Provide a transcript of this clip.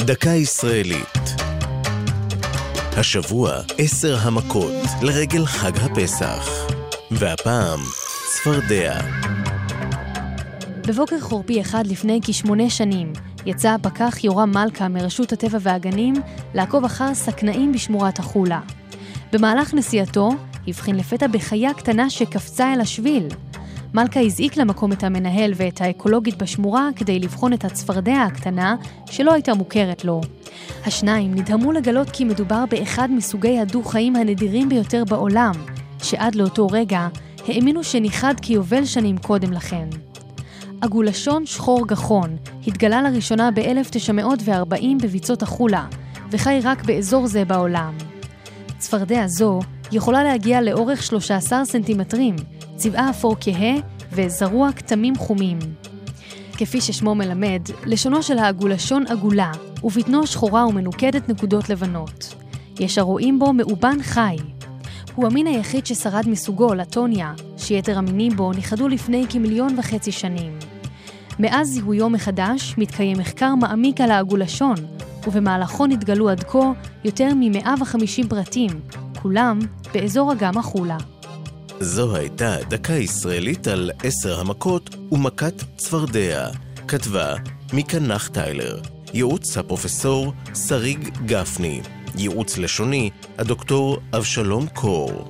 דקה ישראלית. השבוע עשר המכות לרגל חג הפסח. והפעם, צפרדע. בבוקר חורפי אחד לפני כשמונה שנים, יצא הפקח יורם מלכה מרשות הטבע והגנים לעקוב אחר סכנאים בשמורת החולה. במהלך נסיעתו, הבחין לפתע בחיה קטנה שקפצה אל השביל. מלכה הזעיק למקום את המנהל ואת האקולוגית בשמורה כדי לבחון את הצפרדע הקטנה שלא הייתה מוכרת לו. השניים נדהמו לגלות כי מדובר באחד מסוגי הדו-חיים הנדירים ביותר בעולם, שעד לאותו רגע האמינו שניחד כיובל שנים קודם לכן. עגולשון שחור גחון התגלה לראשונה ב-1940 בביצות החולה, וחי רק באזור זה בעולם. צפרדע זו יכולה להגיע לאורך 13 סנטימטרים, צבעה אפור כהה וזרוע כתמים חומים. כפי ששמו מלמד, לשונו של העגולשון עגולה, ובטנו שחורה ומנוקדת נקודות לבנות. יש הרואים בו מאובן חי. הוא המין היחיד ששרד מסוגו, לטוניה, שיתר המינים בו נכחדו לפני כמיליון וחצי שנים. מאז זיהויו מחדש מתקיים מחקר מעמיק על העגולשון, ובמהלכו נתגלו עד כה יותר מ-150 פרטים, כולם באזור אגם החולה. זו הייתה דקה ישראלית על עשר המכות ומכת צפרדע. כתבה מיקה נחטיילר. ייעוץ הפרופסור שריג גפני. ייעוץ לשוני הדוקטור אבשלום קור.